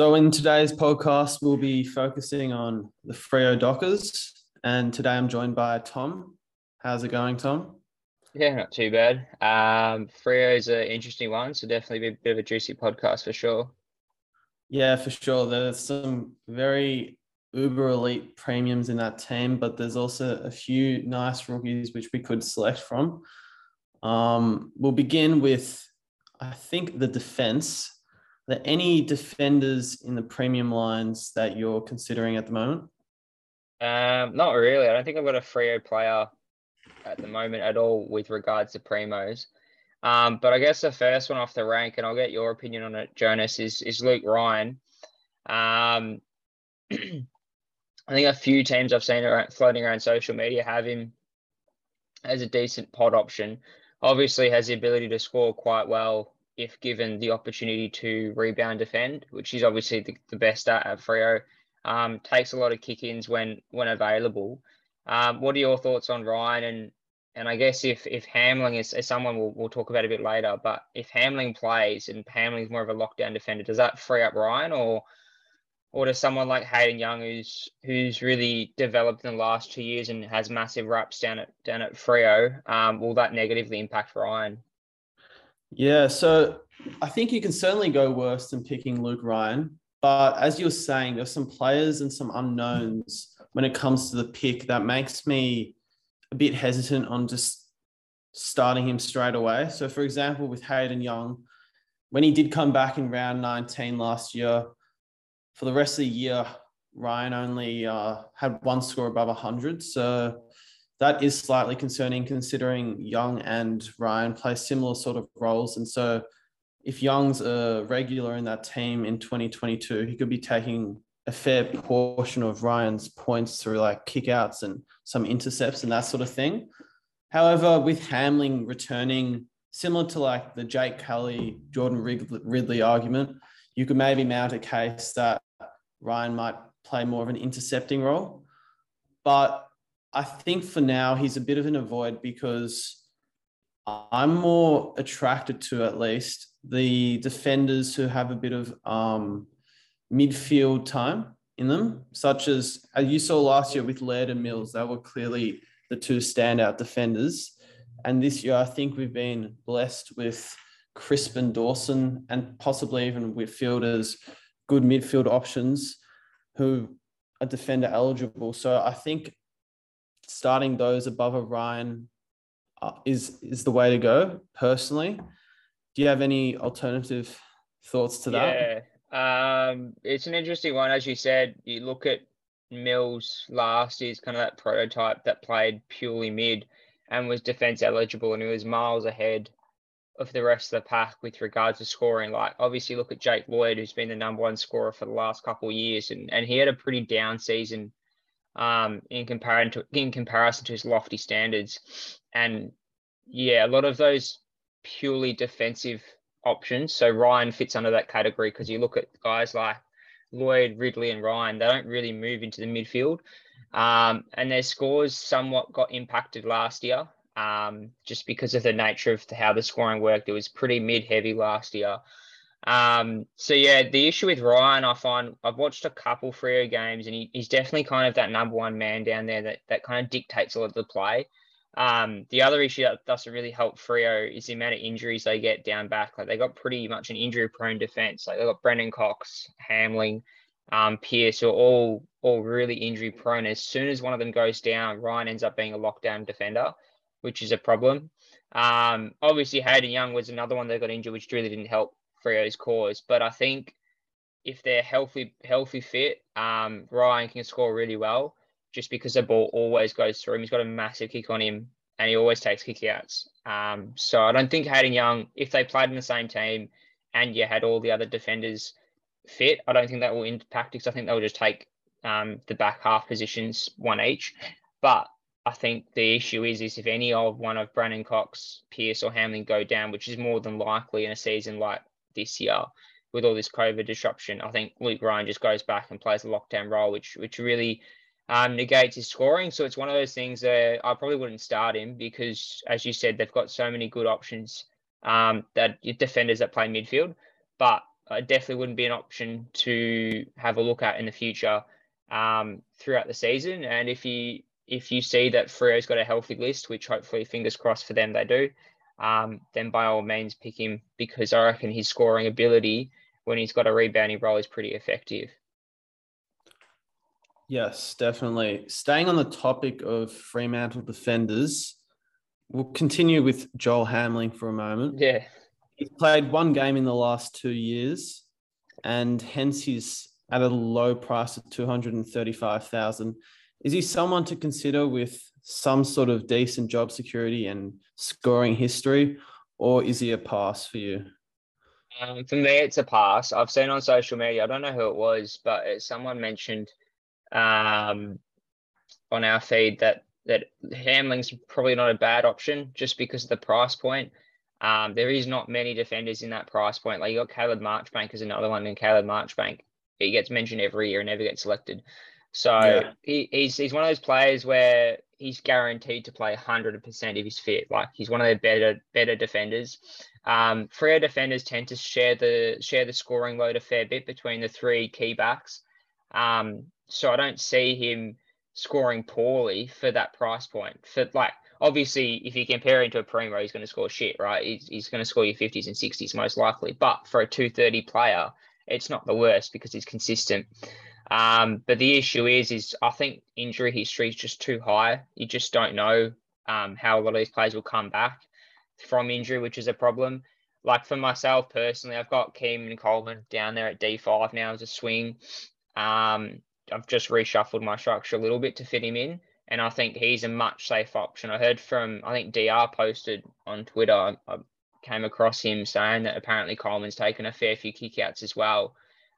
So, in today's podcast, we'll be focusing on the Freo Dockers. And today I'm joined by Tom. How's it going, Tom? Yeah, not too bad. Um, Freo is an interesting one, so definitely a bit of a juicy podcast for sure. Yeah, for sure. There's some very uber elite premiums in that team, but there's also a few nice rookies which we could select from. Um, we'll begin with, I think, the defense. Are there any defenders in the premium lines that you're considering at the moment? Um, not really. I don't think I've got a Freo player at the moment at all with regards to primos. Um, but I guess the first one off the rank, and I'll get your opinion on it, Jonas, is is Luke Ryan. Um, I think a few teams I've seen around, floating around social media have him as a decent pod option. Obviously, has the ability to score quite well if given the opportunity to rebound defend, which is obviously the, the best at at Freo. Um, takes a lot of kick-ins when when available. Um, what are your thoughts on Ryan and and I guess if if Hamling is, is someone we'll, we'll talk about a bit later, but if Hamling plays and Hamling's more of a lockdown defender, does that free up Ryan or or does someone like Hayden Young, who's who's really developed in the last two years and has massive reps down at down at Freo, um, will that negatively impact Ryan? Yeah, so I think you can certainly go worse than picking Luke Ryan, but as you're saying, there's some players and some unknowns when it comes to the pick that makes me a bit hesitant on just starting him straight away. So, for example, with Hayden Young, when he did come back in round 19 last year, for the rest of the year, Ryan only uh, had one score above 100. So that is slightly concerning considering Young and Ryan play similar sort of roles. And so if Young's a regular in that team in 2022, he could be taking a fair portion of Ryan's points through like kickouts and some intercepts and that sort of thing. However, with Hamling returning, similar to like the Jake Kelly, Jordan Ridley argument, you could maybe mount a case that Ryan might play more of an intercepting role. But I think for now, he's a bit of an avoid because I'm more attracted to at least the defenders who have a bit of um, midfield time in them, such as, as you saw last year with Laird and Mills. They were clearly the two standout defenders. And this year, I think we've been blessed with Crispin Dawson and possibly even Whitfield as good midfield options who are defender eligible. So I think starting those above Ryan uh, is is the way to go. Personally, do you have any alternative thoughts to that? Yeah, um, it's an interesting one. As you said, you look at Mills last year's kind of that prototype that played purely mid and was defense eligible, and he was miles ahead of the rest of the pack with regards to scoring. Like obviously look at Jake Lloyd, who's been the number one scorer for the last couple of years, and, and he had a pretty down season um, in comparison to in comparison to his lofty standards. And yeah, a lot of those purely defensive options. So Ryan fits under that category because you look at guys like Lloyd, Ridley, and Ryan, they don't really move into the midfield. Um, and their scores somewhat got impacted last year um, just because of the nature of how the scoring worked. It was pretty mid heavy last year. Um, so yeah, the issue with Ryan, I find I've watched a couple Freo games, and he, he's definitely kind of that number one man down there that that kind of dictates a lot of the play. Um, the other issue that doesn't really help Freo is the amount of injuries they get down back. Like they got pretty much an injury prone defense. Like they got Brennan Cox, Hamling, um, who are all all really injury prone. As soon as one of them goes down, Ryan ends up being a lockdown defender which is a problem. Um, obviously, Hayden Young was another one that got injured, which really didn't help Freo's cause. But I think if they're healthy, healthy fit, um, Ryan can score really well just because the ball always goes through him. He's got a massive kick on him and he always takes kickouts. Um, so I don't think Hayden Young, if they played in the same team and you had all the other defenders fit, I don't think that will impact because I think they'll just take um, the back half positions one each. But I think the issue is is if any of one of Brennan Cox, Pierce, or Hamling go down, which is more than likely in a season like this year with all this COVID disruption, I think Luke Ryan just goes back and plays a lockdown role, which which really um, negates his scoring. So it's one of those things that I probably wouldn't start him because, as you said, they've got so many good options um, that defenders that play midfield. But uh, definitely wouldn't be an option to have a look at in the future um, throughout the season. And if you if you see that Freo's got a healthy list, which hopefully fingers crossed for them they do, um, then by all means pick him because I reckon his scoring ability when he's got a rebounding role is pretty effective. Yes, definitely. Staying on the topic of Fremantle defenders, we'll continue with Joel Hamling for a moment. Yeah. He's played one game in the last two years, and hence he's at a low price of 235,000. Is he someone to consider with some sort of decent job security and scoring history, or is he a pass for you? Um, for me, it's a pass. I've seen on social media, I don't know who it was, but someone mentioned um, on our feed that that Hamling's probably not a bad option just because of the price point. Um, there is not many defenders in that price point. Like you got Caleb Marchbank is another one, and Caleb Marchbank he gets mentioned every year and never gets selected. So yeah. he, he's he's one of those players where he's guaranteed to play 100% if he's fit. Like he's one of the better better defenders. Um, Freo defenders tend to share the share the scoring load a fair bit between the three key backs. Um, so I don't see him scoring poorly for that price point. For like, obviously, if you compare him to a Primo, he's going to score shit, right? He's, he's going to score your 50s and 60s most likely. But for a 230 player, it's not the worst because he's consistent. Um, but the issue is, is I think injury history is just too high. You just don't know um, how a lot of these players will come back from injury, which is a problem. Like for myself personally, I've got Keidean Coleman down there at D5 now as a swing. Um, I've just reshuffled my structure a little bit to fit him in, and I think he's a much safer option. I heard from I think Dr posted on Twitter. I came across him saying that apparently Coleman's taken a fair few kickouts as well.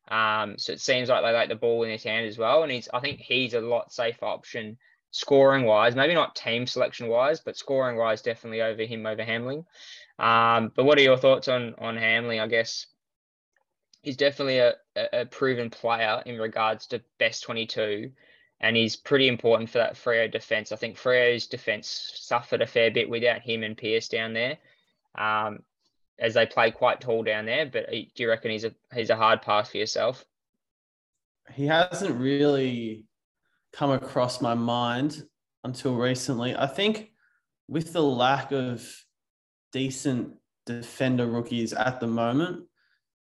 Um, so it seems like they like the ball in his hand as well, and he's I think he's a lot safer option scoring wise, maybe not team selection wise, but scoring wise, definitely over him over Hamling. Um, but what are your thoughts on on Hamling? I guess he's definitely a, a proven player in regards to best 22 and he's pretty important for that Freo defense. I think Freo's defense suffered a fair bit without him and Pierce down there, um, as they play quite tall down there. But do you reckon he's a he's a hard pass for yourself? He hasn't really come across my mind until recently. I think with the lack of decent defender rookies at the moment,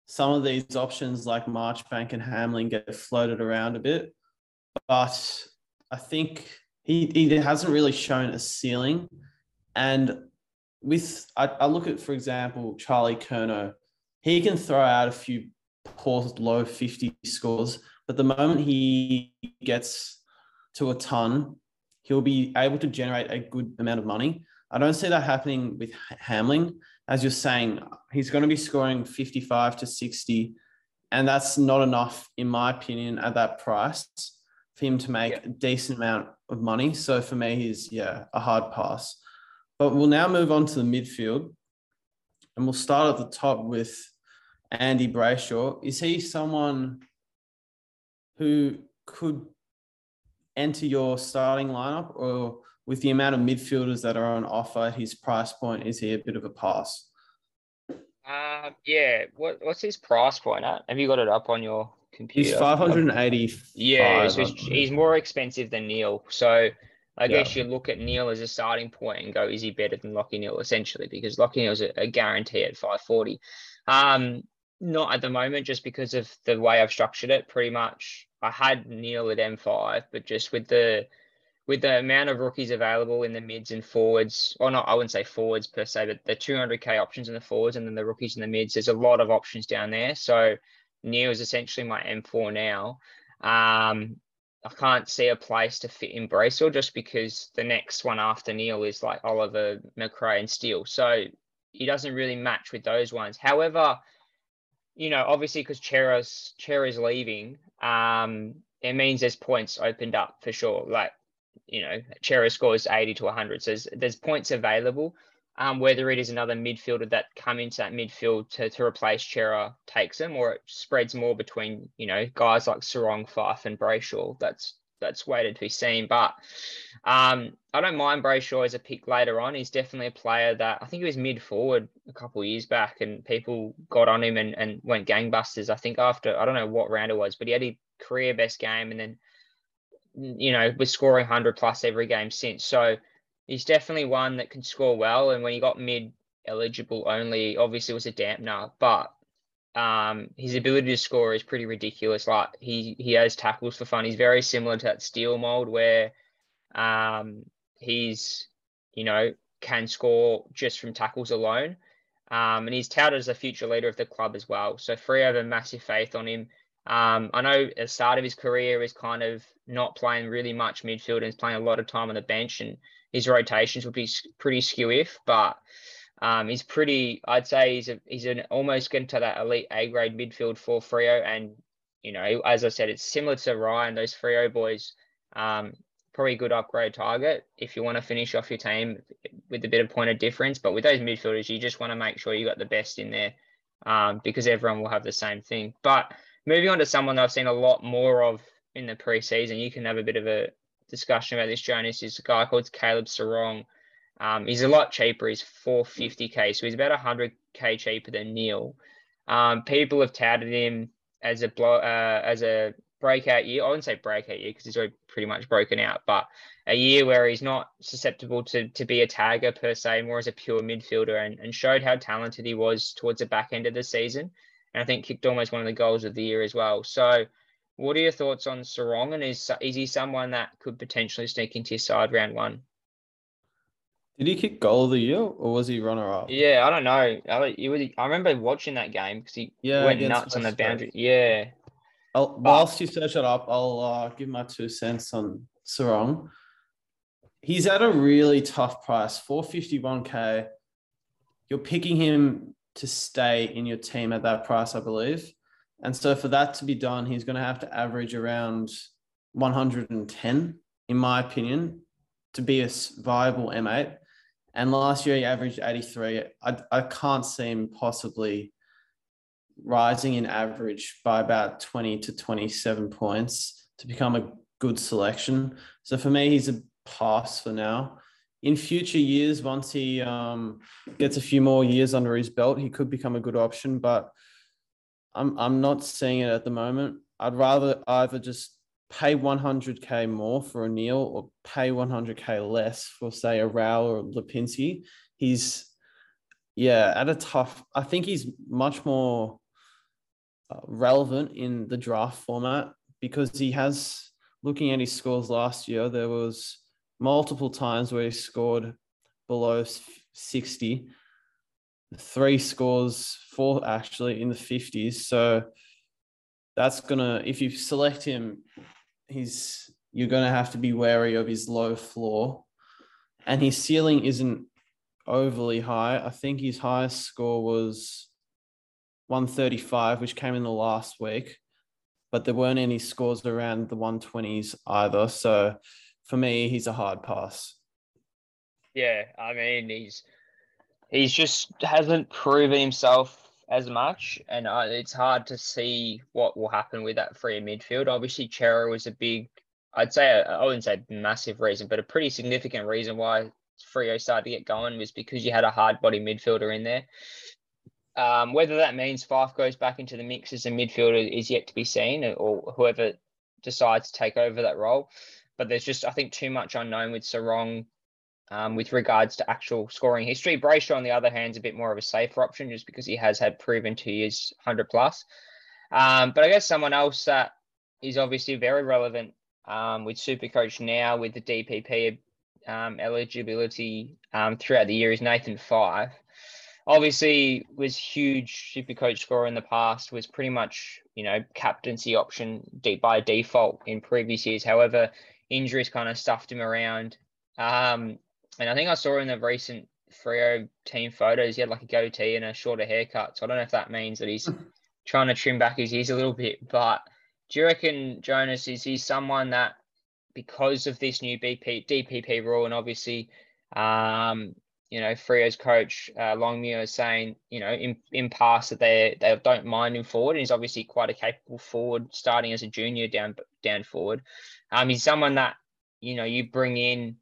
some of these options like Marchbank and Hamling get floated around a bit, but I think he, he hasn't really shown a ceiling. And with, I, I look at, for example, Charlie Curnow, he can throw out a few poor low 50 scores, but the moment he gets to a ton, he'll be able to generate a good amount of money. I don't see that happening with Hamling as you're saying, he's going to be scoring 55 to 60. And that's not enough, in my opinion, at that price for him to make yeah. a decent amount of money. So for me, he's, yeah, a hard pass. But we'll now move on to the midfield. And we'll start at the top with Andy Brayshaw. Is he someone who could enter your starting lineup or with the amount of midfielders that are on offer at his price point, is he a bit of a pass? Uh, yeah. What what's his price point at? Have you got it up on your computer? He's five hundred and eighty. Yeah, so he's more expensive than Neale. So I yeah. guess you look at Neale as a starting point and go, is he better than Lachie Neale Essentially, because Lachie Neale's a, a guarantee at five forty. Um, not at the moment, just because of the way I've structured it. Pretty much, I had Neale at M five, but just with the with the amount of rookies available in the mids and forwards, or not, I wouldn't say forwards per se, but the 200k options in the forwards and then the rookies in the mids, there's a lot of options down there. So Neale is essentially my M4 now. Um, I can't see a place to fit in Brayshaw just because the next one after Neale is like Oliver, Macrae, and Steele. So he doesn't really match with those ones. However, you know, obviously because Cerra's Cerra's leaving, um, it means there's points opened up for sure. Like you know, Cerra scores 80 to 100. So there's, there's points available. Um, whether it is another midfielder that come into that midfield to, to replace Cerra takes them, or it spreads more between, you know, guys like Serong, Fyfe, and Brayshaw. That's that's waited to be seen. But um, I don't mind Brayshaw as a pick later on. He's definitely a player that I think he was mid forward a couple years back, and people got on him and, and went gangbusters. I think after I don't know what round it was, but he had a career best game, and then you know was scoring hundred plus every game since. So he's definitely one that can score well. And when he got mid eligible only, obviously was a dampener, but um, his ability to score is pretty ridiculous. Like he he has tackles for fun. He's very similar to that Steele mold where um, he's you know can score just from tackles alone. Um, and he's touted as a future leader of the club as well. So Free have a massive faith on him. Um, I know at the start of his career is kind of not playing really much midfield and playing a lot of time on the bench and his rotations would be pretty skew if, but um, he's pretty. I'd say he's a, he's an almost getting to that elite A grade midfield for Freo, and you know, as I said, it's similar to Ryan. Those Freo boys, um, probably a good upgrade target if you want to finish off your team with a bit of point of difference. But with those midfielders, you just want to make sure you got the best in there, um, because everyone will have the same thing. But moving on to someone that I've seen a lot more of in the preseason, you can have a bit of a discussion about this, Jonas. Is a guy called Caleb Serong. Um, he's a lot cheaper. He's 450k, so he's about 100k cheaper than Neale. Um, people have touted him as a blow, uh, as a breakout year. I wouldn't say breakout year because he's already pretty much broken out, but a year where he's not susceptible to to be a tagger per se, more as a pure midfielder, and, and showed how talented he was towards the back end of the season. And I think kicked almost one of the goals of the year as well. So, what are your thoughts on Serong? And is is he someone that could potentially sneak into your side round one? Did he kick goal of the year or was he runner up? Yeah, I don't know. I, was, I remember watching that game because he yeah, went nuts on the boundary. Yeah. I'll, whilst you search it up, I'll uh, give my two cents on Serong. He's at a really tough price, 451k. You're picking him to stay in your team at that price, I believe. And so for that to be done, he's going to have to average around 110, in my opinion, to be a viable M8. And last year he averaged 83. I, I can't see him possibly rising in average by about 20 to 27 points to become a good selection. So for me, he's a pass for now. In future years, once he um, gets a few more years under his belt, he could become a good option. But I'm I'm not seeing it at the moment. I'd rather either just pay 100k more for a Neale or pay 100k less for say a Rowell or Lipinski, he's yeah at a tough. I think he's much more uh, relevant in the draft format because he has. Looking at his scores last year, there was multiple times where he scored below 60 three scores four actually in the 50s so that's gonna if you select him he's you're going to have to be wary of his low floor, and his ceiling isn't overly high. I think his highest score was 135, which came in the last week, but there weren't any scores around the 120s either. So for me, he's a hard pass. Yeah, I mean he's he's just hasn't proven himself as much, and uh, it's hard to see what will happen with that free midfield. Obviously, Cerra was a big, I'd say, I wouldn't say massive reason, but a pretty significant reason why Freo started to get going was because you had a hard body midfielder in there. Um, whether that means Fyfe goes back into the mix as a midfielder is yet to be seen, or whoever decides to take over that role. But there's just, I think, too much unknown with Serong um, with regards to actual scoring history. Brayshaw, on the other hand, is a bit more of a safer option just because he has had proven two years 100 plus. Um, but I guess someone else that is obviously very relevant um, with Supercoach now with the DPP um, eligibility um, throughout the year is Nathan Fyfe. Obviously, was huge Supercoach scorer in the past. Was pretty much you know captaincy option by default in previous years. However, injuries kind of stuffed him around. Um, and I think I saw in the recent Freo team photos, he had like a goatee and a shorter haircut. So I don't know if that means that he's trying to trim back his ears a little bit. But do you reckon, Jonas, is he someone that because of this new BP, DPP rule and obviously um, you know, Freo's coach uh, Longmuir is saying, you know, in, in past that they they don't mind him forward, and he's obviously quite a capable forward, starting as a junior down down forward. Um, he's someone that you know you bring in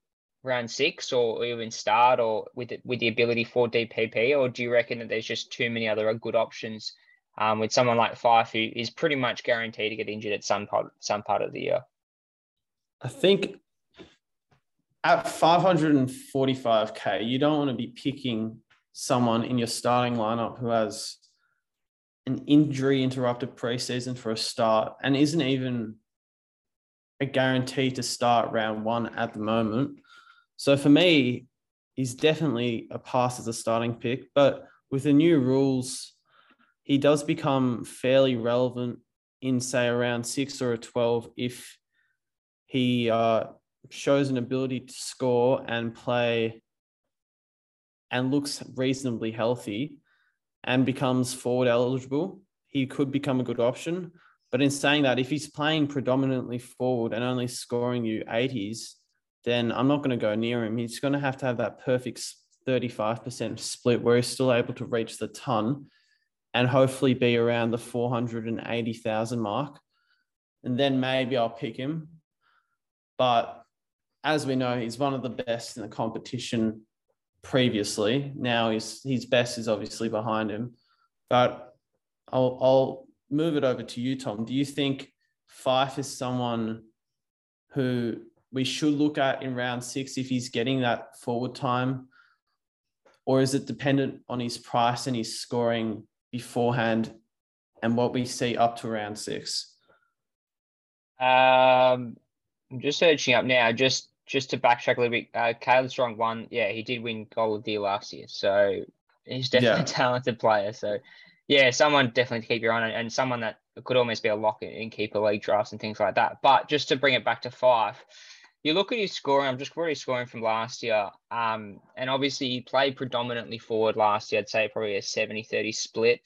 round six or even start or with with the ability for DPP, or do you reckon that there's just too many other good options um, with someone like Fyfe who is pretty much guaranteed to get injured at some part some part of the year? I think at 545k, you don't want to be picking someone in your starting lineup who has an injury interrupted preseason for a start and isn't even a guarantee to start round one at the moment. So for me, he's definitely a pass as a starting pick. But with the new rules, he does become fairly relevant in, say, around six or a 12 if he uh, shows an ability to score and play and looks reasonably healthy and becomes forward eligible. He could become a good option. But in saying that, if he's playing predominantly forward and only scoring you 80s, then I'm not going to go near him. He's going to have to have that perfect 35% split where he's still able to reach the ton and hopefully be around the 480,000 mark. And then maybe I'll pick him. But as we know, he's one of the best in the competition previously. Now his his best is obviously behind him. But I'll I'll move it over to you, Tom. Do you think Fyfe is someone who we should look at in round six if he's getting that forward time? Or is it dependent on his price and his scoring beforehand and what we see up to round six? Um, I'm just searching up now. Just just to backtrack a little bit, uh, Caleb Serong won. Yeah, he did win goal of the year last year, so he's definitely yeah. a talented player. So yeah, someone definitely to keep your eye on, and someone that could almost be a lock in keeper league drafts and things like that. But just to bring it back to Fyfe, you look at his scoring. I'm just already scoring from last year, um, and obviously he played predominantly forward last year. I'd say probably a 70-30 split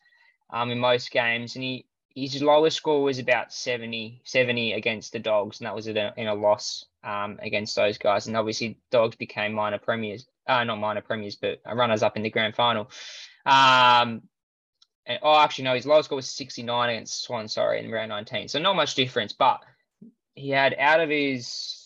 um, in most games, and he his lowest score was about 70, 70 against the Dogs, and that was in a, in a loss um, against those guys. And obviously, Dogs became minor premiers, uh, not minor premiers, but runners up in the grand final. Um, and, oh, actually, no, his lowest score was 69 against Swan, sorry, in round 19. So not much difference, but he had out of his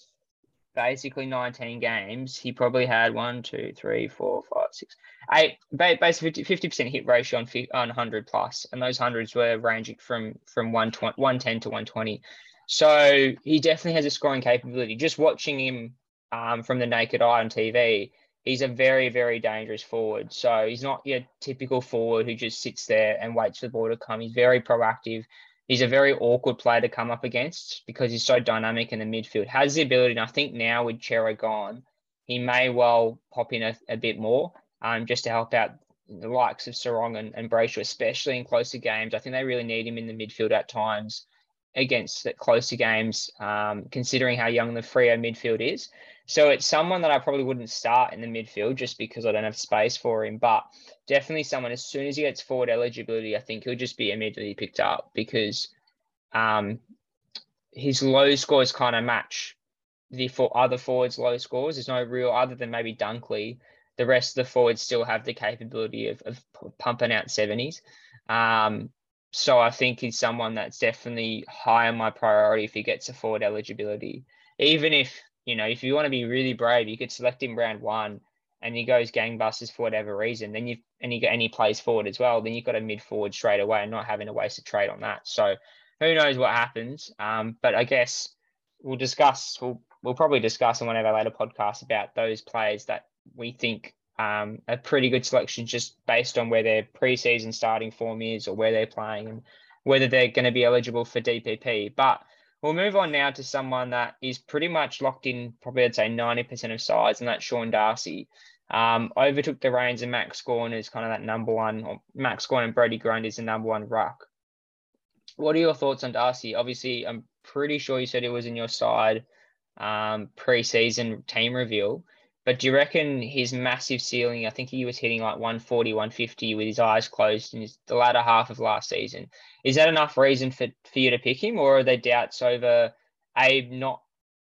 basically 19 games, he probably had one, two, three, four, five, six, eight, basically 50% hit ratio on, on 100 plus, and those hundreds were ranging from from 110 to 120. So he definitely has a scoring capability. Just watching him um, from the naked eye on TV, he's a very, very dangerous forward. So he's not your typical forward who just sits there and waits for the ball to come. He's very proactive. He's a very awkward player to come up against because he's so dynamic in the midfield. Has the ability, and I think now with Cerra gone, he may well pop in a, a bit more um, just to help out the likes of Serong and, and Brayshaw, especially in closer games. I think they really need him in the midfield at times against closer games, um, considering how young the Freo midfield is. So it's someone that I probably wouldn't start in the midfield just because I don't have space for him. But definitely someone as soon as he gets forward eligibility, I think he'll just be immediately picked up because um, his low scores kind of match the for other forwards' low scores. There's no real other than maybe Dunkley. The rest of the forwards still have the capability of, of pumping out 70s. Um, so I think he's someone that's definitely high on my priority if he gets a forward eligibility. Even if, you know, if you want to be really brave, you could select him round one and he goes gangbusters for whatever reason, then you and he and he plays forward as well, then you've got a mid forward straight away and not having to waste a trade on that. So who knows what happens? Um, but I guess we'll discuss. We'll we'll probably discuss in one of our later podcasts about those players that we think um, a pretty good selection just based on where their preseason starting form is or where they're playing and whether they're going to be eligible for DPP. But we'll move on now to someone that is pretty much locked in, probably I'd say 90% of sides, and that's Sean Darcy. Um, overtook the reins of Max Gawn as kind of that number one, or Max Gawn and Brody Grundy is the number one ruck. What are your thoughts on Darcy? Obviously, I'm pretty sure you said it was in your side um, pre-season team reveal. But do you reckon his massive ceiling? I think he was hitting like 140, 150 with his eyes closed in the latter half of last season. Is that enough reason for, for you to pick him, or are there doubts over a not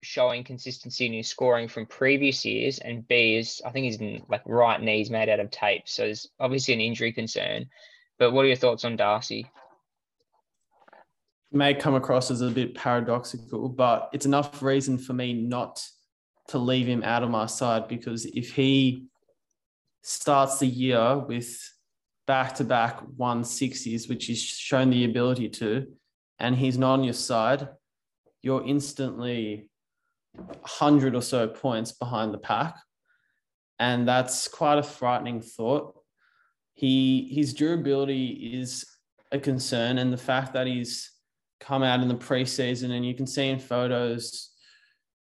showing consistency in his scoring from previous years, and B is I think his like right knee's made out of tape, so there's obviously an injury concern. But what are your thoughts on Darcy? May come across as a bit paradoxical, but it's enough reason for me not to leave him out of my side because if he starts the year with back to back 160s, which he's shown the ability to, and he's not on your side, you're instantly 100 or so points behind the pack. And that's quite a frightening thought. He his durability is a concern, and the fact that he's come out in the preseason and you can see in photos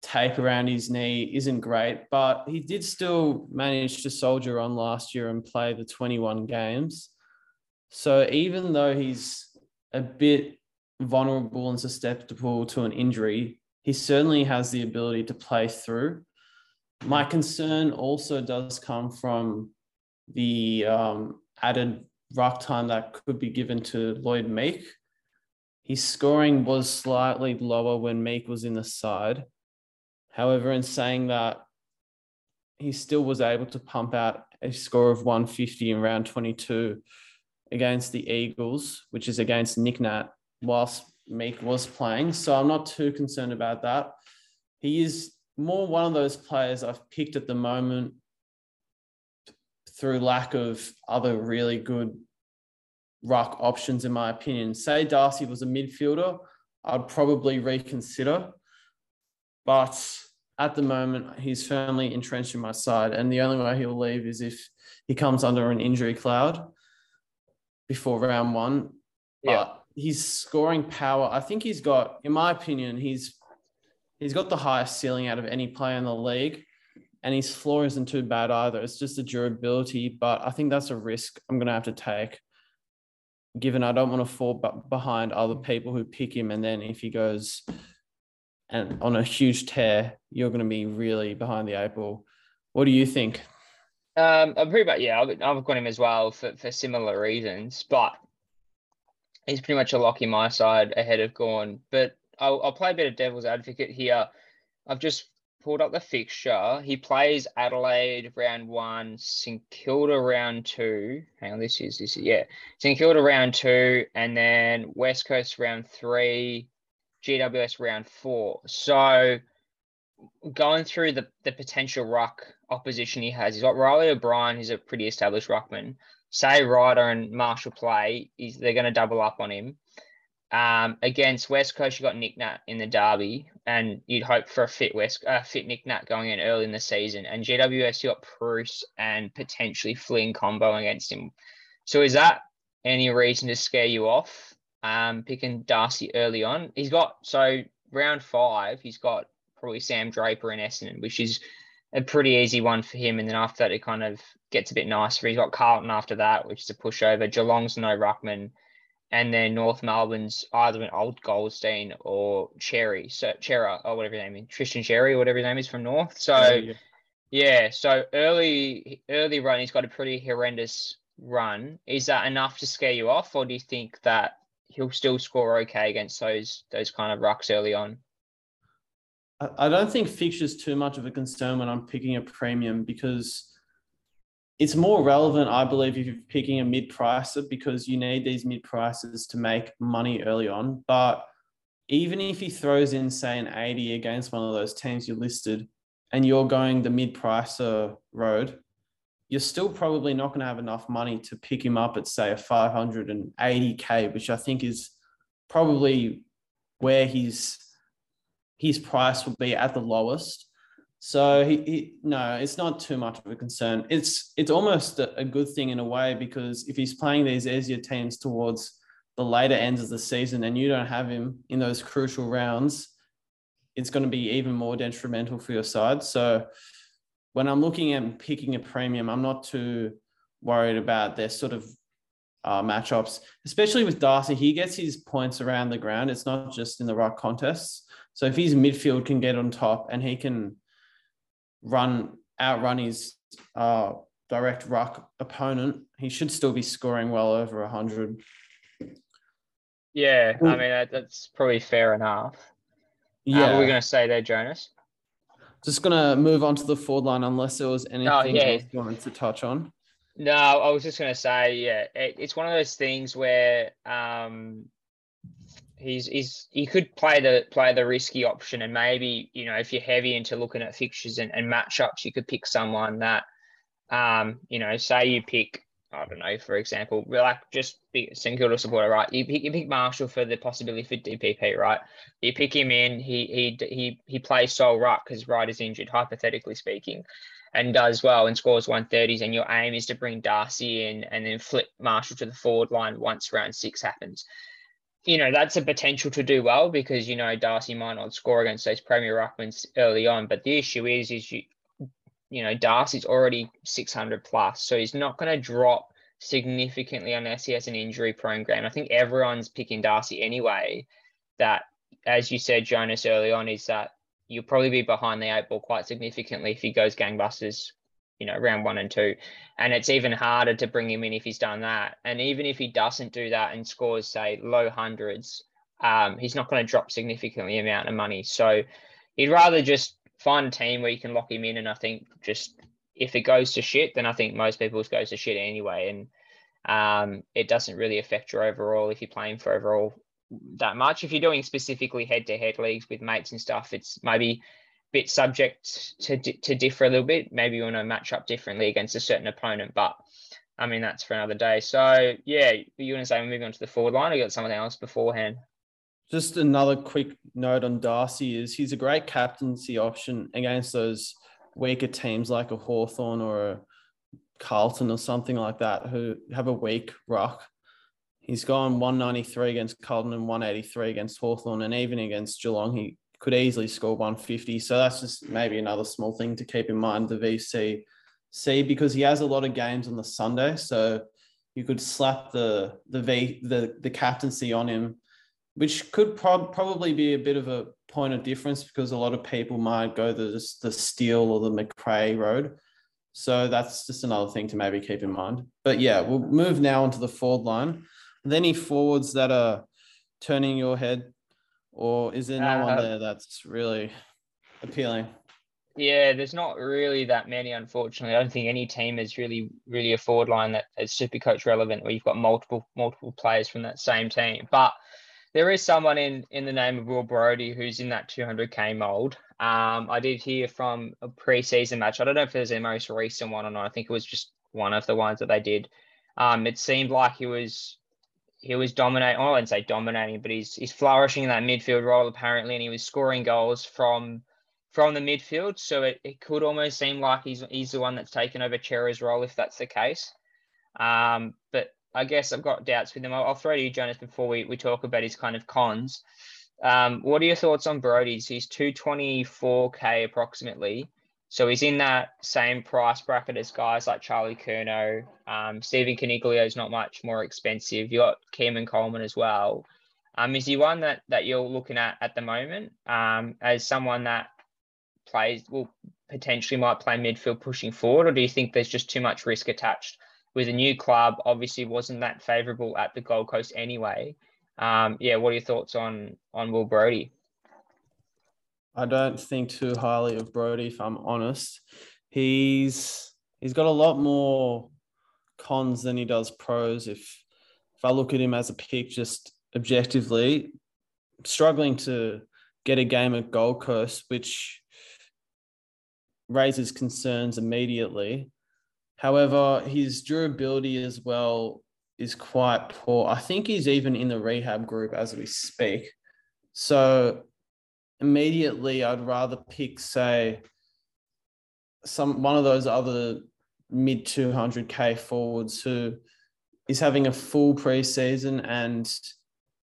tape around his knee isn't great, but he did still manage to soldier on last year and play the 21 games. So even though he's a bit vulnerable and susceptible to an injury, he certainly has the ability to play through. My concern also does come from the um, added ruck time that could be given to Lloyd Meek. His scoring was slightly lower when Meek was in the side. However, in saying that, he still was able to pump out a score of 150 in round 22 against the Eagles, which is against Nick Nat, whilst Meek was playing. So I'm not too concerned about that. He is more one of those players I've picked at the moment through lack of other really good ruck options, in my opinion. Say Darcy was a midfielder, I'd probably reconsider. But at the moment, he's firmly entrenched in my side. And the only way he'll leave is if he comes under an injury cloud before round one. Yeah. But his scoring power, I think he's got, in my opinion, he's he's got the highest ceiling out of any player in the league. And his floor isn't too bad either. It's just the durability, but I think that's a risk I'm going to have to take given I don't want to fall behind other people who pick him. And then if he goes and on a huge tear, you're going to be really behind the eight ball. What do you think? Um, I'm pretty much yeah. I've, got him as well for, for similar reasons, but he's pretty much a lock in my side ahead of Gawn. But I'll, I'll play a bit of devil's advocate here. I've just pulled up the fixture. He plays Adelaide round one, St Kilda round two. Hang on, this is this is yeah, St Kilda round two, and then West Coast round three, GWS round four. So going through the, the potential ruck opposition he has, he's got Riley O'Brien, who's a pretty established ruckman. Say Ryder and Marshall play, he's, they're going to double up on him. Um, against West Coast, you got Nick Nat in the derby, and you'd hope for a fit West, uh, fit Nick Nat going in early in the season. And GWS, you got Preuss and potentially Flynn combo against him. So is that any reason to scare you off? Um, picking Darcy early on, he's got so round five, he's got probably Sam Draper and Essendon, which is a pretty easy one for him. And then after that, it kind of gets a bit nicer. He's got Carlton after that, which is a pushover. Geelong's no ruckman and then North Melbourne's either an old Goldstein or Cherry, so Chera or whatever his name is, Tristan Cherry whatever his name is from North. So yeah, yeah, so early early run, he's got a pretty horrendous run. Is that enough to scare you off, or do you think that he'll still score okay against those those kind of rucks early on? I don't think fixture's too much of a concern when I'm picking a premium because it's more relevant, I believe, if you're picking a mid pricer because you need these mid prices to make money early on. But even if he throws in, say, an 80 against one of those teams you listed and you're going the mid pricer road, you're still probably not going to have enough money to pick him up at, say, a 580K, which I think is probably where his his price will be at the lowest. So he, he, no, it's not too much of a concern. It's it's almost a, a, good thing in a way because if he's playing these easier teams towards the later ends of the season and you don't have him in those crucial rounds, it's going to be even more detrimental for your side. So when I'm looking at picking a premium, I'm not too worried about their sort of uh, matchups, especially with Darcy. He gets his points around the ground. It's not just in the right contests. So if his midfield can get on top and he can run outrun his uh, direct ruck opponent, he should still be scoring well over hundred. Yeah, I mean that, that's probably fair enough. Yeah. Uh, what are we going to say there, Jonas? Just going to move on to the forward line unless there was anything oh, yeah. else you wanted to touch on. No, I was just going to say, yeah, it, it's one of those things where um, he's he's he could play the play the risky option, and maybe you know if you're heavy into looking at fixtures and, and matchups, you could pick someone that, um, you know, say you pick I don't know, for example, like just be Kilda supporter, right? You pick, you pick Marshall for the possibility for DPP, right? You pick him in, he he he he plays sole ruck because Wright is injured, hypothetically speaking, and does well and scores 130s. And your aim is to bring Darcy in and then flip Marshall to the forward line once round six happens. You know, that's a potential to do well because you know Darcy might not score against those Premier Ruckmans early on. But the issue is, is you you know, Darcy's already 600 plus, so he's not going to drop significantly unless he has an injury prone game. I think everyone's picking Darcy anyway. That, as you said, Jonas, early on, is that you'll probably be behind the eight ball quite significantly if he goes gangbusters, you know, round one and two. And it's even harder to bring him in if he's done that. And even if he doesn't do that and scores, say, low hundreds, um, he's not going to drop significantly amount of money. So he'd rather just find a team where you can lock him in. And I think just if it goes to shit, then I think most people's goes to shit anyway. And um, it doesn't really affect your overall if you're playing for overall that much. If you're doing specifically head to head leagues with mates and stuff, it's maybe a bit subject to, to differ a little bit. Maybe you want to match up differently against a certain opponent, but I mean, that's for another day. So, yeah, you want to say we're moving on to the forward line? I got something else beforehand. Just another quick note on Darcy is he's a great captaincy option against those weaker teams like a Hawthorn or a Carlton or something like that who have a weak ruck. He's gone 193 against Carlton and 183 against Hawthorn, and even against Geelong, he could easily score 150. So that's just maybe another small thing to keep in mind. The VC see because he has a lot of games on the Sunday, so you could slap the the V the the captaincy on him which could pro- probably be a bit of a point of difference because a lot of people might go the the Steele or the Macrae road. So that's just another thing to maybe keep in mind. But yeah, we'll move now onto the forward line. Are there any forwards that are turning your head, or is there no uh, one there that's really appealing? Yeah, there's not really that many, unfortunately. I don't think any team is really, really a forward line that is super coach relevant where you've got multiple, multiple players from that same team. But there is someone in in the name of Will Brodie who's in that 200k mold. Um, I did hear from a preseason match. I don't know if it was the most recent one or not. I think it was just one of the ones that they did. Um, it seemed like he was he was dominating. I wouldn't say dominating, but he's he's flourishing in that midfield role apparently, and he was scoring goals from from the midfield. So it, it could almost seem like he's he's the one that's taken over Cerra's role if that's the case. Um, but I guess I've got doubts with him. I'll, throw to you, Jonas, before we, we talk about his kind of cons. Um, what are your thoughts on Brodie's? He's 224k approximately. So he's in that same price bracket as guys like Charlie Curnow. Um, Stephen Coniglio is not much more expensive. You got Keidean Coleman as well. Um, is he one that, that you're looking at at the moment um, as someone that plays, will potentially might play midfield pushing forward, or do you think there's just too much risk attached with a new club, obviously wasn't that favourable at the Gold Coast anyway. Um, yeah, what are your thoughts on on Will Brodie? I don't think too highly of Brodie, if I'm honest. He's he's got a lot more cons than he does pros. If if I look at him as a pick, just objectively, struggling to get a game at Gold Coast, which raises concerns immediately. However, his durability as well is quite poor. I think he's even in the rehab group as we speak. So immediately I'd rather pick, say, some one of those other mid 200k forwards who is having a full preseason and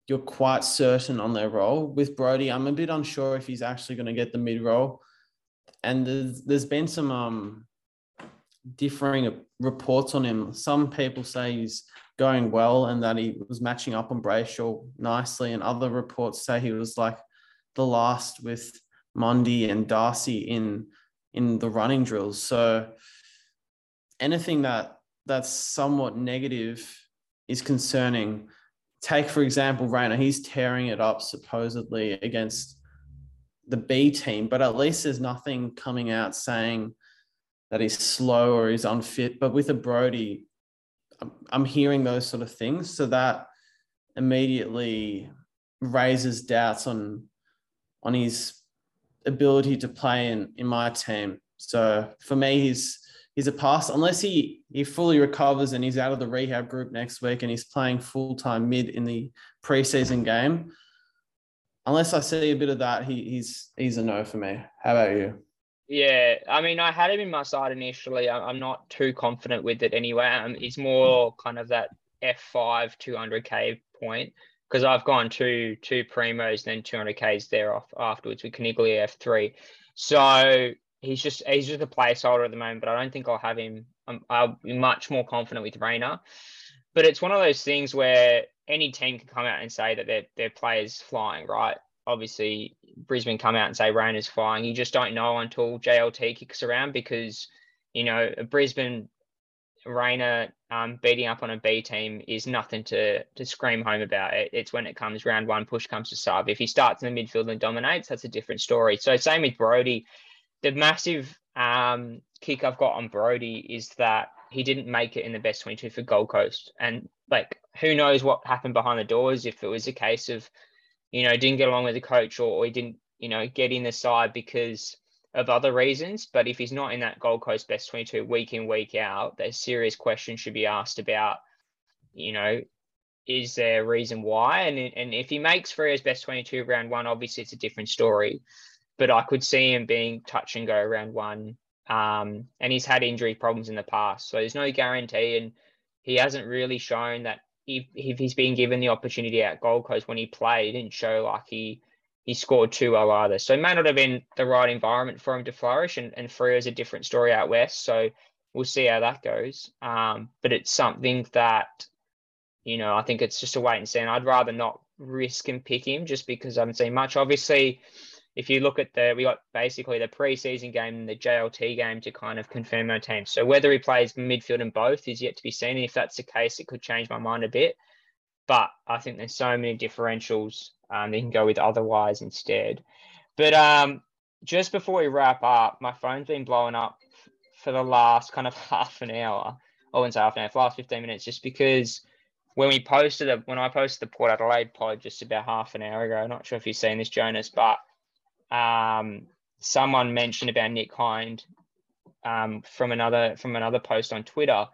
you're quite certain on their role. With Brodie, I'm a bit unsure if he's actually going to get the mid role. And there's, there's been some um, differing reports on him. Some people say he's going well and that he was matching up on Brayshaw nicely, and other reports say he was like the last with Mundy and Darcy in in the running drills. So anything that that's somewhat negative is concerning. Take for example Rayner, he's tearing it up supposedly against the B team, but at least there's nothing coming out saying that he's slow or he's unfit. But with a Brodie, I'm, hearing those sort of things. So that immediately raises doubts on on his ability to play in, in my team. So for me, he's he's a pass unless he he fully recovers and he's out of the rehab group next week and he's playing full time mid in the preseason game unless I see a bit of that, he, he's he's a no for me. How about you? Yeah, I mean, I had him in my side initially. I'm not too confident with it anyway. Um, more kind of that F5 200k point because I've gone two two primos, then 200ks there off afterwards with Caniglia F3. So he's just he's just a placeholder at the moment, but I don't think I'll have him. I'm, I'll be much more confident with Rayner. But it's one of those things where any team can come out and say that their their players flying, right? Obviously, Brisbane come out and say Rayner's flying. You just don't know until JLT kicks around because you know a Brisbane Rayner um, beating up on a B team is nothing to to scream home about. It, it's when it comes round one, push comes to shove. If he starts in the midfield and dominates, that's a different story. So same with Brodie. The massive um, kick I've got on Brodie is that he didn't make it in the best 22 for Gold Coast. And like, who knows what happened behind the doors if it was a case of, you know, didn't get along with the coach or, or he didn't, you know, get in the side because of other reasons. But if he's not in that Gold Coast best 22 week in, week out, there's serious questions should be asked about, you know, is there a reason why? And, and if he makes Freo's best 22 round one, obviously it's a different story. But I could see him being touch and go round one um, and he's had injury problems in the past. So there's no guarantee. And he hasn't really shown that if, if he's been given the opportunity at Gold Coast when he played, he didn't show like he he scored too well either. So it may not have been the right environment for him to flourish. And, and is a different story out west. So we'll see how that goes. Um, but it's something that, you know, I think it's just a wait and see. And I'd rather not risk and pick him just because I haven't seen much. Obviously, if you look at the, we got basically the preseason game and the JLT game to kind of confirm our team. So whether he plays midfield and both is yet to be seen. And if that's the case, it could change my mind a bit. But I think there's so many differentials um, that you can go with otherwise instead. But um, just before we wrap up, my phone's been blowing up for the last kind of half an hour. I wouldn't say half an hour, for the last 15 minutes, just because when we posted it, when I posted the Port Adelaide pod just about half an hour ago, I'm not sure if you've seen this, Jonas, but um, someone mentioned about Nick Hind um, from another from another post on Twitter,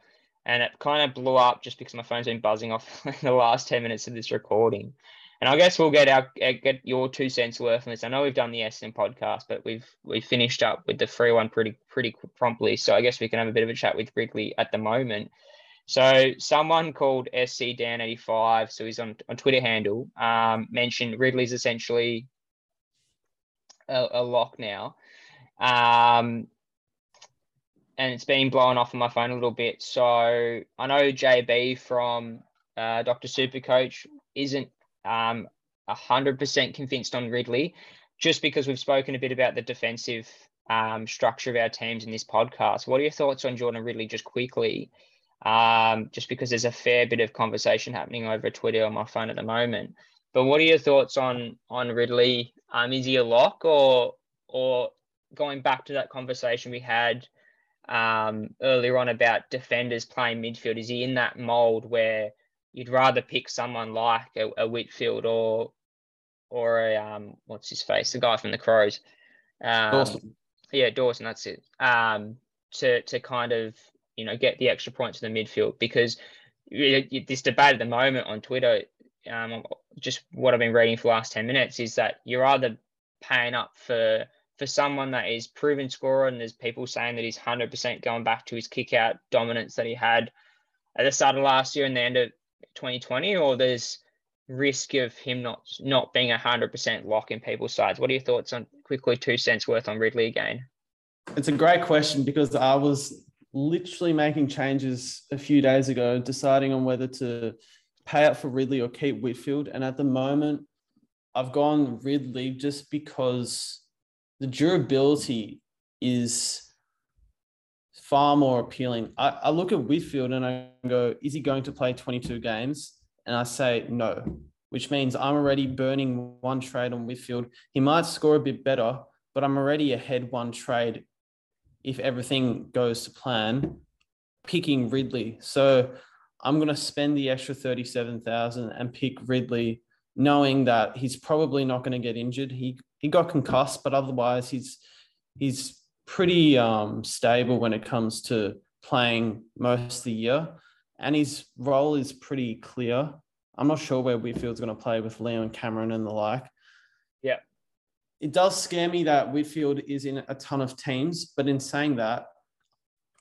and it kind of blew up just because my phone's been buzzing off in the last ten minutes of this recording. And I guess we'll get our get your two cents worth on this. I know we've done the Essendon podcast, but we've we finished up with the Freo one pretty pretty promptly. So I guess we can have a bit of a chat with Ridley at the moment. So someone called SC Dan eighty five, so he's on on Twitter handle, um, mentioned Ridley's essentially a, a lock now. Um, and it's been blown off on my phone a little bit. So I know JB from uh, Dr. Supercoach isn't um, 100% convinced on Ridley, just because we've spoken a bit about the defensive um, structure of our teams in this podcast. What are your thoughts on Jordan Ridley, just quickly? Um, just because there's a fair bit of conversation happening over Twitter on my phone at the moment. But what are your thoughts on on Ridley? Um, is he a lock or or going back to that conversation we had um, earlier on about defenders playing midfield? Is he in that mold where you'd rather pick someone like a, a Whitfield or or a um, what's his face, the guy from the Crows? Um, Dawson. Yeah, Dawson. That's it. Um, to to kind of you know get the extra points in the midfield because this debate at the moment on Twitter um, just what I've been reading for the last 10 minutes is that you're either paying up for for someone that is proven scorer and there's people saying that he's 100% going back to his kick out dominance that he had at the start of last year and the end of 2020 or there's risk of him not not being 100% lock in people's sides? What are your thoughts on quickly two cents worth on ridley again? It's a great question because i was literally making changes a few days ago deciding on whether to pay up for Ridley or keep Whitfield. And at the moment, I've gone Ridley just because the durability is far more appealing. I, I look at Whitfield and I go, is he going to play 22 games? And I say no. which means I'm already burning one trade on Whitfield. He might score a bit better, but I'm already ahead one trade if everything goes to plan, picking Ridley. So I'm going to spend the extra 37,000 and pick Ridley knowing that he's probably not going to get injured. He he got concussed, but otherwise he's he's pretty um, stable when it comes to playing most of the year, and his role is pretty clear. I'm not sure where Whitfield's going to play with Leon Cameron and the like. Yeah, it does scare me that Whitfield is in a ton of teams, but in saying that,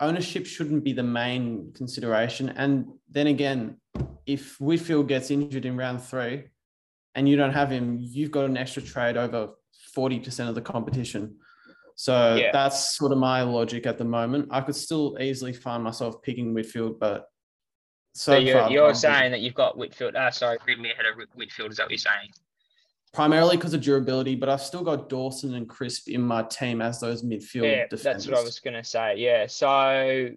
ownership shouldn't be the main consideration. And then again, if Whitfield gets injured in round three, and you don't have him, you've got an extra trade over 40% of the competition. So yeah. that's sort of my logic at the moment. I could still easily find myself picking Whitfield, but so, so you're, you're saying that you've got Whitfield. Uh, sorry, Ridley ahead of Whitfield. Is that what you're saying? Primarily because of durability, but I've still got Dawson and Crisp in my team as those midfield yeah, defenders. That's what I was going to say. Yeah. So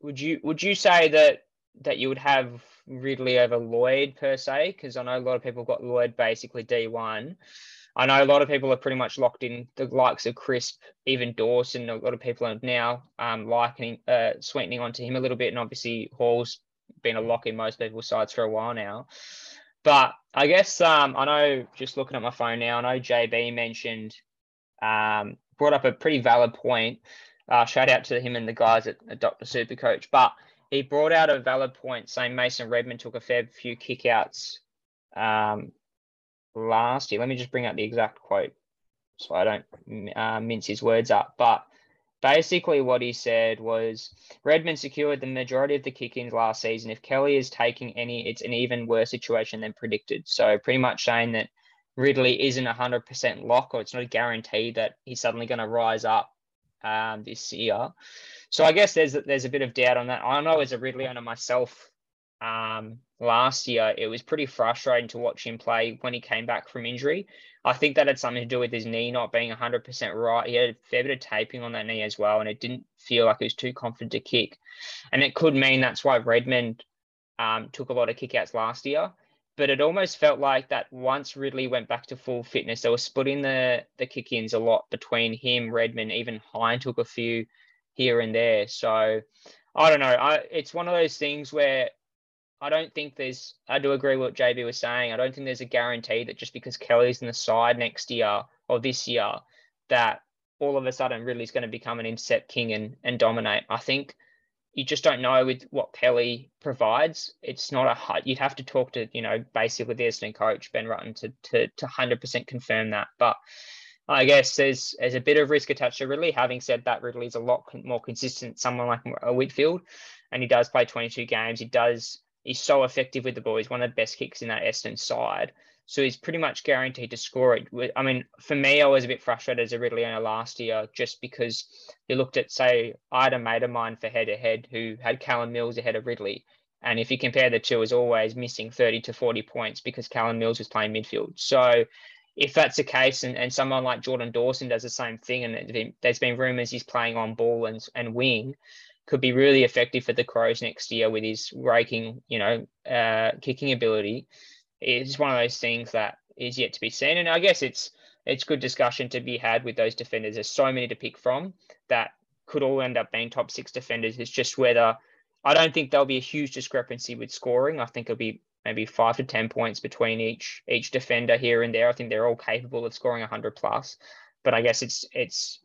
would you would you say that that you would have Ridley over Lloyd per se? Because I know a lot of people got Lloyd basically D1. I know a lot of people are pretty much locked in the likes of Crisp, even Dawson. A lot of people are now um, likening, uh, sweetening onto him a little bit. And obviously, Hall's been a lock in most people's sides for a while now. But I guess um, I know, just looking at my phone now, I know JB mentioned, um, brought up a pretty valid point. Uh, shout out to him and the guys at, at Dr. Supercoach. But he brought out a valid point saying Mason Redman took a fair few kickouts um, last year. Let me just bring up the exact quote so I don't uh, mince his words up. But basically, what he said was Redman secured the majority of the kick ins last season. If Kelly is taking any, it's an even worse situation than predicted. So, pretty much saying that Ridley isn't a 100% lock or it's not a guarantee that he's suddenly going to rise up um, this year. So I guess there's there's a bit of doubt on that. I know as a Ridley owner myself, um, last year it was pretty frustrating to watch him play when he came back from injury. I think that had something to do with his knee not being 100% right. He had a fair bit of taping on that knee as well, and it didn't feel like he was too confident to kick. And it could mean that's why Redman um, took a lot of kickouts last year. But it almost felt like that once Ridley went back to full fitness, they were splitting the the kick ins a lot between him, Redman, even Hind took a few here and there. So I don't know. I it's one of those things where I don't think there's. I do agree with what JB was saying. I don't think there's a guarantee that just because Kelly's in the side next year or this year, that all of a sudden Ridley's going to become an intercept king and and dominate. I think you just don't know with what Kelly provides. It's not a you'd have to talk to you know basically the Essendon coach Ben Rutten to to to hundred percent confirm that. But I guess there's there's a bit of risk attached to Ridley. Having said that, Ridley's a lot more consistent. Someone like a uh, Whitfield, and he does play 22 games. He does he's so effective with the ball. He's one of the best kicks in that Essendon side. So he's pretty much guaranteed to score it. I mean, for me, I was a bit frustrated as a Ridley owner last year just because you looked at, say, I had a mate of mine for head to head who had Callum Mills ahead of Ridley. And if you compare the two, is always missing 30 to 40 points because Callum Mills was playing midfield. So if that's the case, and, and someone like Jordan Dawson does the same thing, and there's been rumours he's playing on ball and, and wing, could be really effective for the Crows next year with his raking, you know, uh, kicking ability. It's one of those things that is yet to be seen, and I guess it's it's good discussion to be had with those defenders. There's so many to pick from that could all end up being top six defenders. It's just whether I don't think there'll be a huge discrepancy with scoring. I think it'll be maybe five to ten points between each each defender here and there. I think they're all capable of scoring hundred plus, but I guess it's it's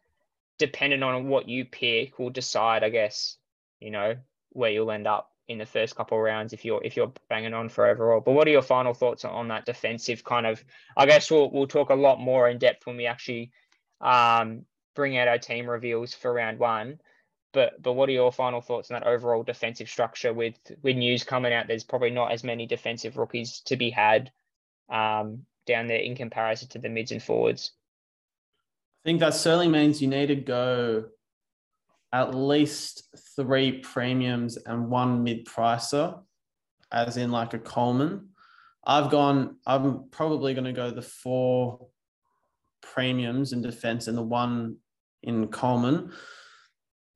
dependent on what you pick will decide. I guess you know where you'll end up in the first couple of rounds if you're if you're banging on for overall. But what are your final thoughts on that defensive kind of? I guess we'll we'll talk a lot more in depth when we actually um, bring out our team reveals for round one. But but what are your final thoughts on that overall defensive structure? With with news coming out, there's probably not as many defensive rookies to be had um, down there in comparison to the mids and forwards. I think that certainly means you need to go at least three premiums and one mid pricer, as in like a Coleman. I've gone, I'm probably going to go the four premiums in defense and the one in Coleman.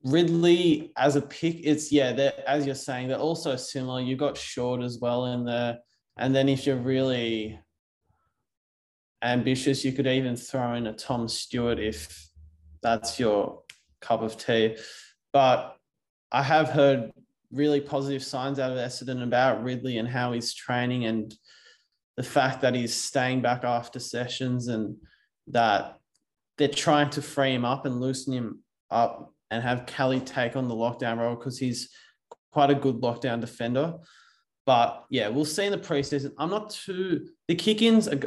Ridley as a pick, it's yeah, they're as you're saying, they're also similar. You've got Short as well in there. And then if you're really ambitious, you could even throw in a Tom Stewart if that's your cup of tea. But I have heard really positive signs out of Essendon about Ridley and how he's training and the fact that he's staying back after sessions and that they're trying to free him up and loosen him up and have Kelly take on the lockdown role because he's quite a good lockdown defender. But yeah, we'll see in the preseason. I'm not too the kick-ins. Are,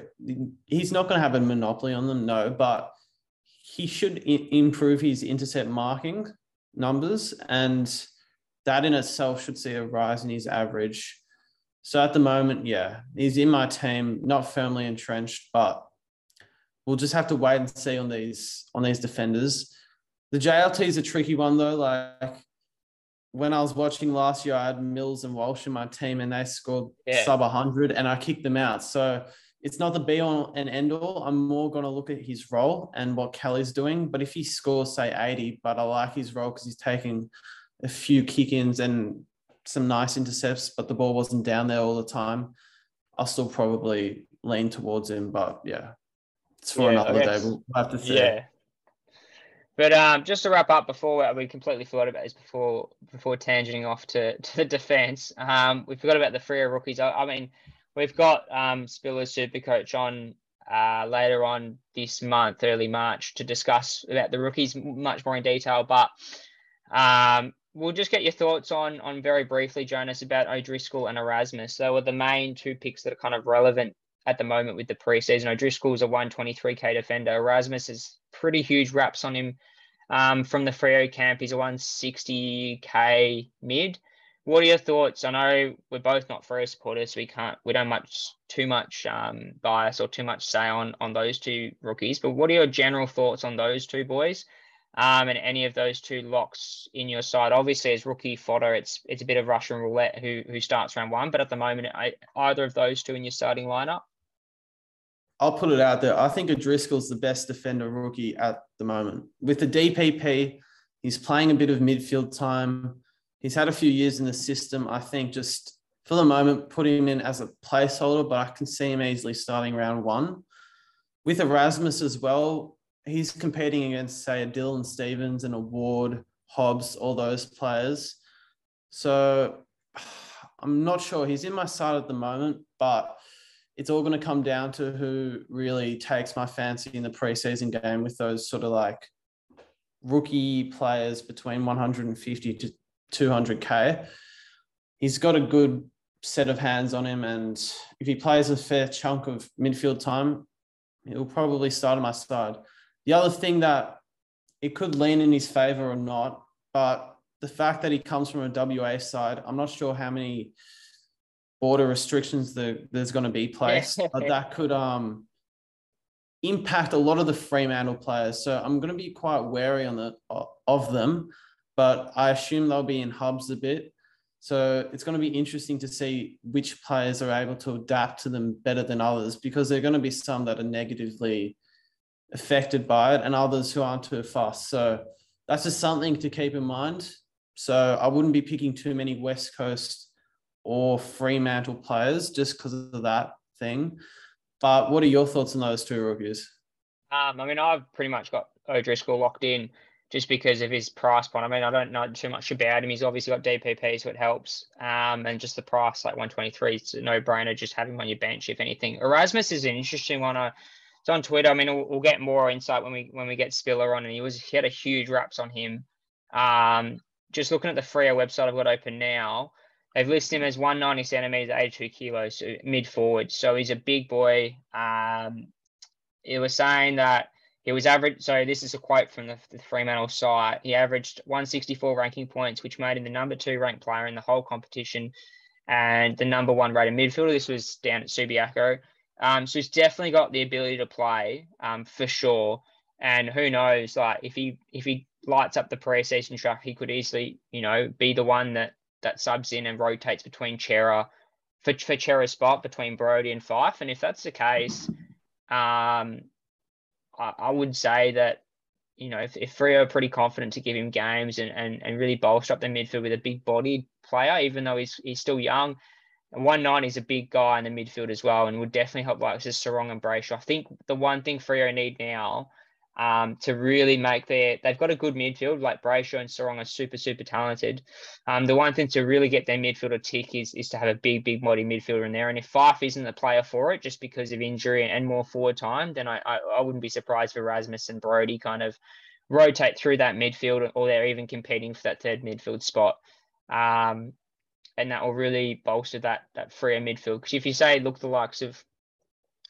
He's not going to have a monopoly on them, no. But he should I- improve his intercept marking numbers, and that in itself should see a rise in his average. So at the moment, yeah, he's in my team, not firmly entrenched, but we'll just have to wait and see on these on these defenders. The JLT is a tricky one though. Like when I was watching last year, I had Mills and Walsh in my team, and they scored yeah. sub 100, and I kicked them out. So it's not the be all and end all. I'm more going to look at his role and what Kelly's doing. But if he scores, say, 80, but I like his role because he's taking a few kick ins and some nice intercepts, but the ball wasn't down there all the time, I'll still probably lean towards him. But yeah, it's for yeah, another day. We'll have to see. Yeah. But um, just to wrap up before we completely forgot about this before before tangenting off to, to the defense, um, we forgot about the Freo rookies. I, I mean, we've got um, Spiller's super coach on uh, later on this month, early March, to discuss about the rookies much more in detail. But um, we'll just get your thoughts on on very briefly, Jonas, about O'Driscoll and Erasmus. They were the main two picks that are kind of relevant at the moment with the preseason. O'Driscoll's a 123k defender. Erasmus has pretty huge wraps on him um, from the Freo camp. He's a 160k mid. What are your thoughts? I know we're both not Freo supporters, so we can't we don't much too much um, bias or too much say on on those two rookies. But what are your general thoughts on those two boys? Um, and any of those two locks in your side. Obviously, as rookie fodder, it's it's a bit of Russian roulette who who starts round one. But at the moment, I, either of those two in your starting lineup. I'll put it out there. I think O'Driscoll's the best defender rookie at the moment. With the DPP, he's playing a bit of midfield time. He's had a few years in the system. I think just for the moment, put him in as a placeholder, but I can see him easily starting round one. With Erasmus as well, he's competing against, say, a Dylan Stephens and a Ward, Hobbs, all those players. So I'm not sure. He's in my side at the moment, but it's all going to come down to who really takes my fancy in the preseason game with those sort of like rookie players between 150 to 200k. He's got a good set of hands on him, and if he plays a fair chunk of midfield time, he'll probably start on my side. The other thing that it could lean in his favor or not, but the fact that he comes from a WA side, I'm not sure how many border restrictions that there's going to be placed, but that could um impact a lot of the Fremantle players. So I'm going to be quite wary on the of them, but I assume they'll be in hubs a bit. So it's going to be interesting to see which players are able to adapt to them better than others because there are going to be some that are negatively affected by it and others who aren't too fast. So that's just something to keep in mind. So I wouldn't be picking too many West Coast or Fremantle players just because of that thing. But what are your thoughts on those two rookies? Um, I mean, I've pretty much got O'Driscoll locked in just because of his price point. I mean, I don't know too much about him. He's obviously got DPP, so it helps. Um, and just the price, like 123, it's a no brainer just having on your bench, if anything. Erasmus is an interesting one. I, it's on Twitter. I mean, we'll, we'll, get more insight when we when we get Spiller on, and he was he had a huge raps on him. Um, just looking at the Freo website I've got open now, They've listed him as 190 centimeters, 82 kilos, so mid forward. So he's a big boy. Um, it was saying that he was average. So this is a quote from the, the Fremantle site. He averaged 164 ranking points, which made him the number two ranked player in the whole competition and the number one rated midfielder. This was down at Subiaco. Um, so he's definitely got the ability to play um, for sure. And who knows, like if he if he lights up the preseason track, he could easily, you know, be the one that that subs in and rotates between Cerra for, for Cerra's spot between Brodie and Fyfe. And if that's the case, um, I, I would say that, you know, if, if Freo are pretty confident to give him games and, and, and really bolster up the midfield with a big bodied player, even though he's, he's still young, And 190 is a big guy in the midfield as well, and would definitely help like just Serong and Brayshaw. I think the one thing Freo need now um, to really make their they've got a good midfield like Brayshaw and Serong are super super talented. Um, the one thing to really get their midfield to tick is is to have a big big body midfielder in there. And if Fyfe isn't the player for it just because of injury and more forward time, then I I, I wouldn't be surprised for Erasmus and Brodie kind of rotate through that midfield or they're even competing for that third midfield spot. Um, and that will really bolster that that Freo midfield. Because if you say look the likes of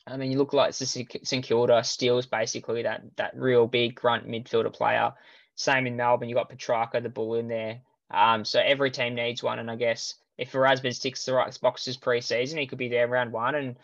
I mean, you look like St Kilda Steele's basically that that real big grunt midfielder player. Same in Melbourne, you got Petracca, the bull in there. Um, so every team needs one, and I guess if Erasmus ticks the right boxes pre-season, he could be there round one. And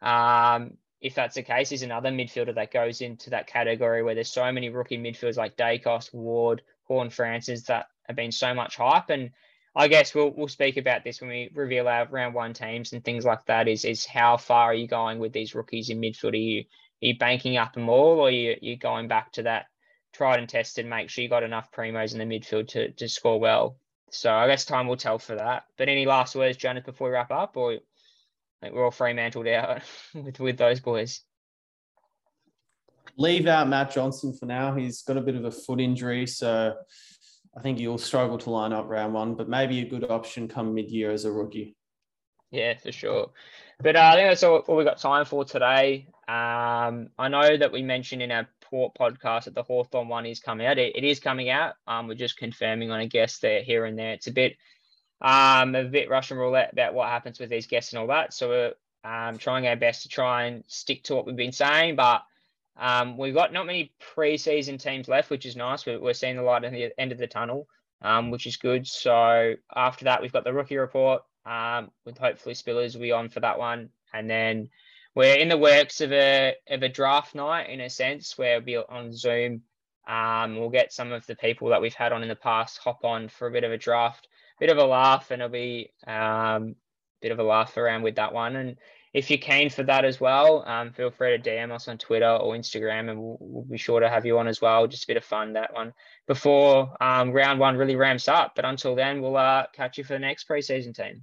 um, if that's the case, he's another midfielder that goes into that category where there's so many rookie midfielders like Daicos, Ward, Horne-Francis that have been so much hype. And I guess we'll we'll speak about this when we reveal our round one teams and things like that. Is is how far are you going with these rookies in midfield? Are you are you banking up them all, or are you you going back to that tried and tested? Make sure you got enough primos in the midfield to to score well. So I guess time will tell for that. But any last words, Jonas, before we wrap up, or I think we're all fremantled out with with those boys. Leave out Matt Johnson for now. He's got a bit of a foot injury, so I think you'll struggle to line up round one, but maybe a good option come mid year as a rookie. Yeah, for sure. But uh, I think that's all, all we got time for today. Um, I know that we mentioned in our Port podcast that the Hawthorn one is coming out. It, it is coming out. Um, we're just confirming on a guest there here and there. It's a bit um, a bit Russian roulette about what happens with these guests and all that. So we're um, trying our best to try and stick to what we've been saying, but um, we've got not many preseason teams left, which is nice. We're, we're seeing the light at the end of the tunnel, um, which is good. So after that, we've got the rookie report um, with hopefully Spillers will be on for that one. And then we're in the works of a, of a draft night in a sense where we'll be on Zoom. Um, we'll get some of the people that we've had on in the past hop on for a bit of a draft, bit of a laugh, and it'll be um, bit of a laugh around with that one. And if you're keen for that as well, um, feel free to DM us on Twitter or Instagram, and we'll, we'll, be sure to have you on as well. Just a bit of fun that one before um, round one really ramps up. But until then, we'll uh, catch you for the next preseason team.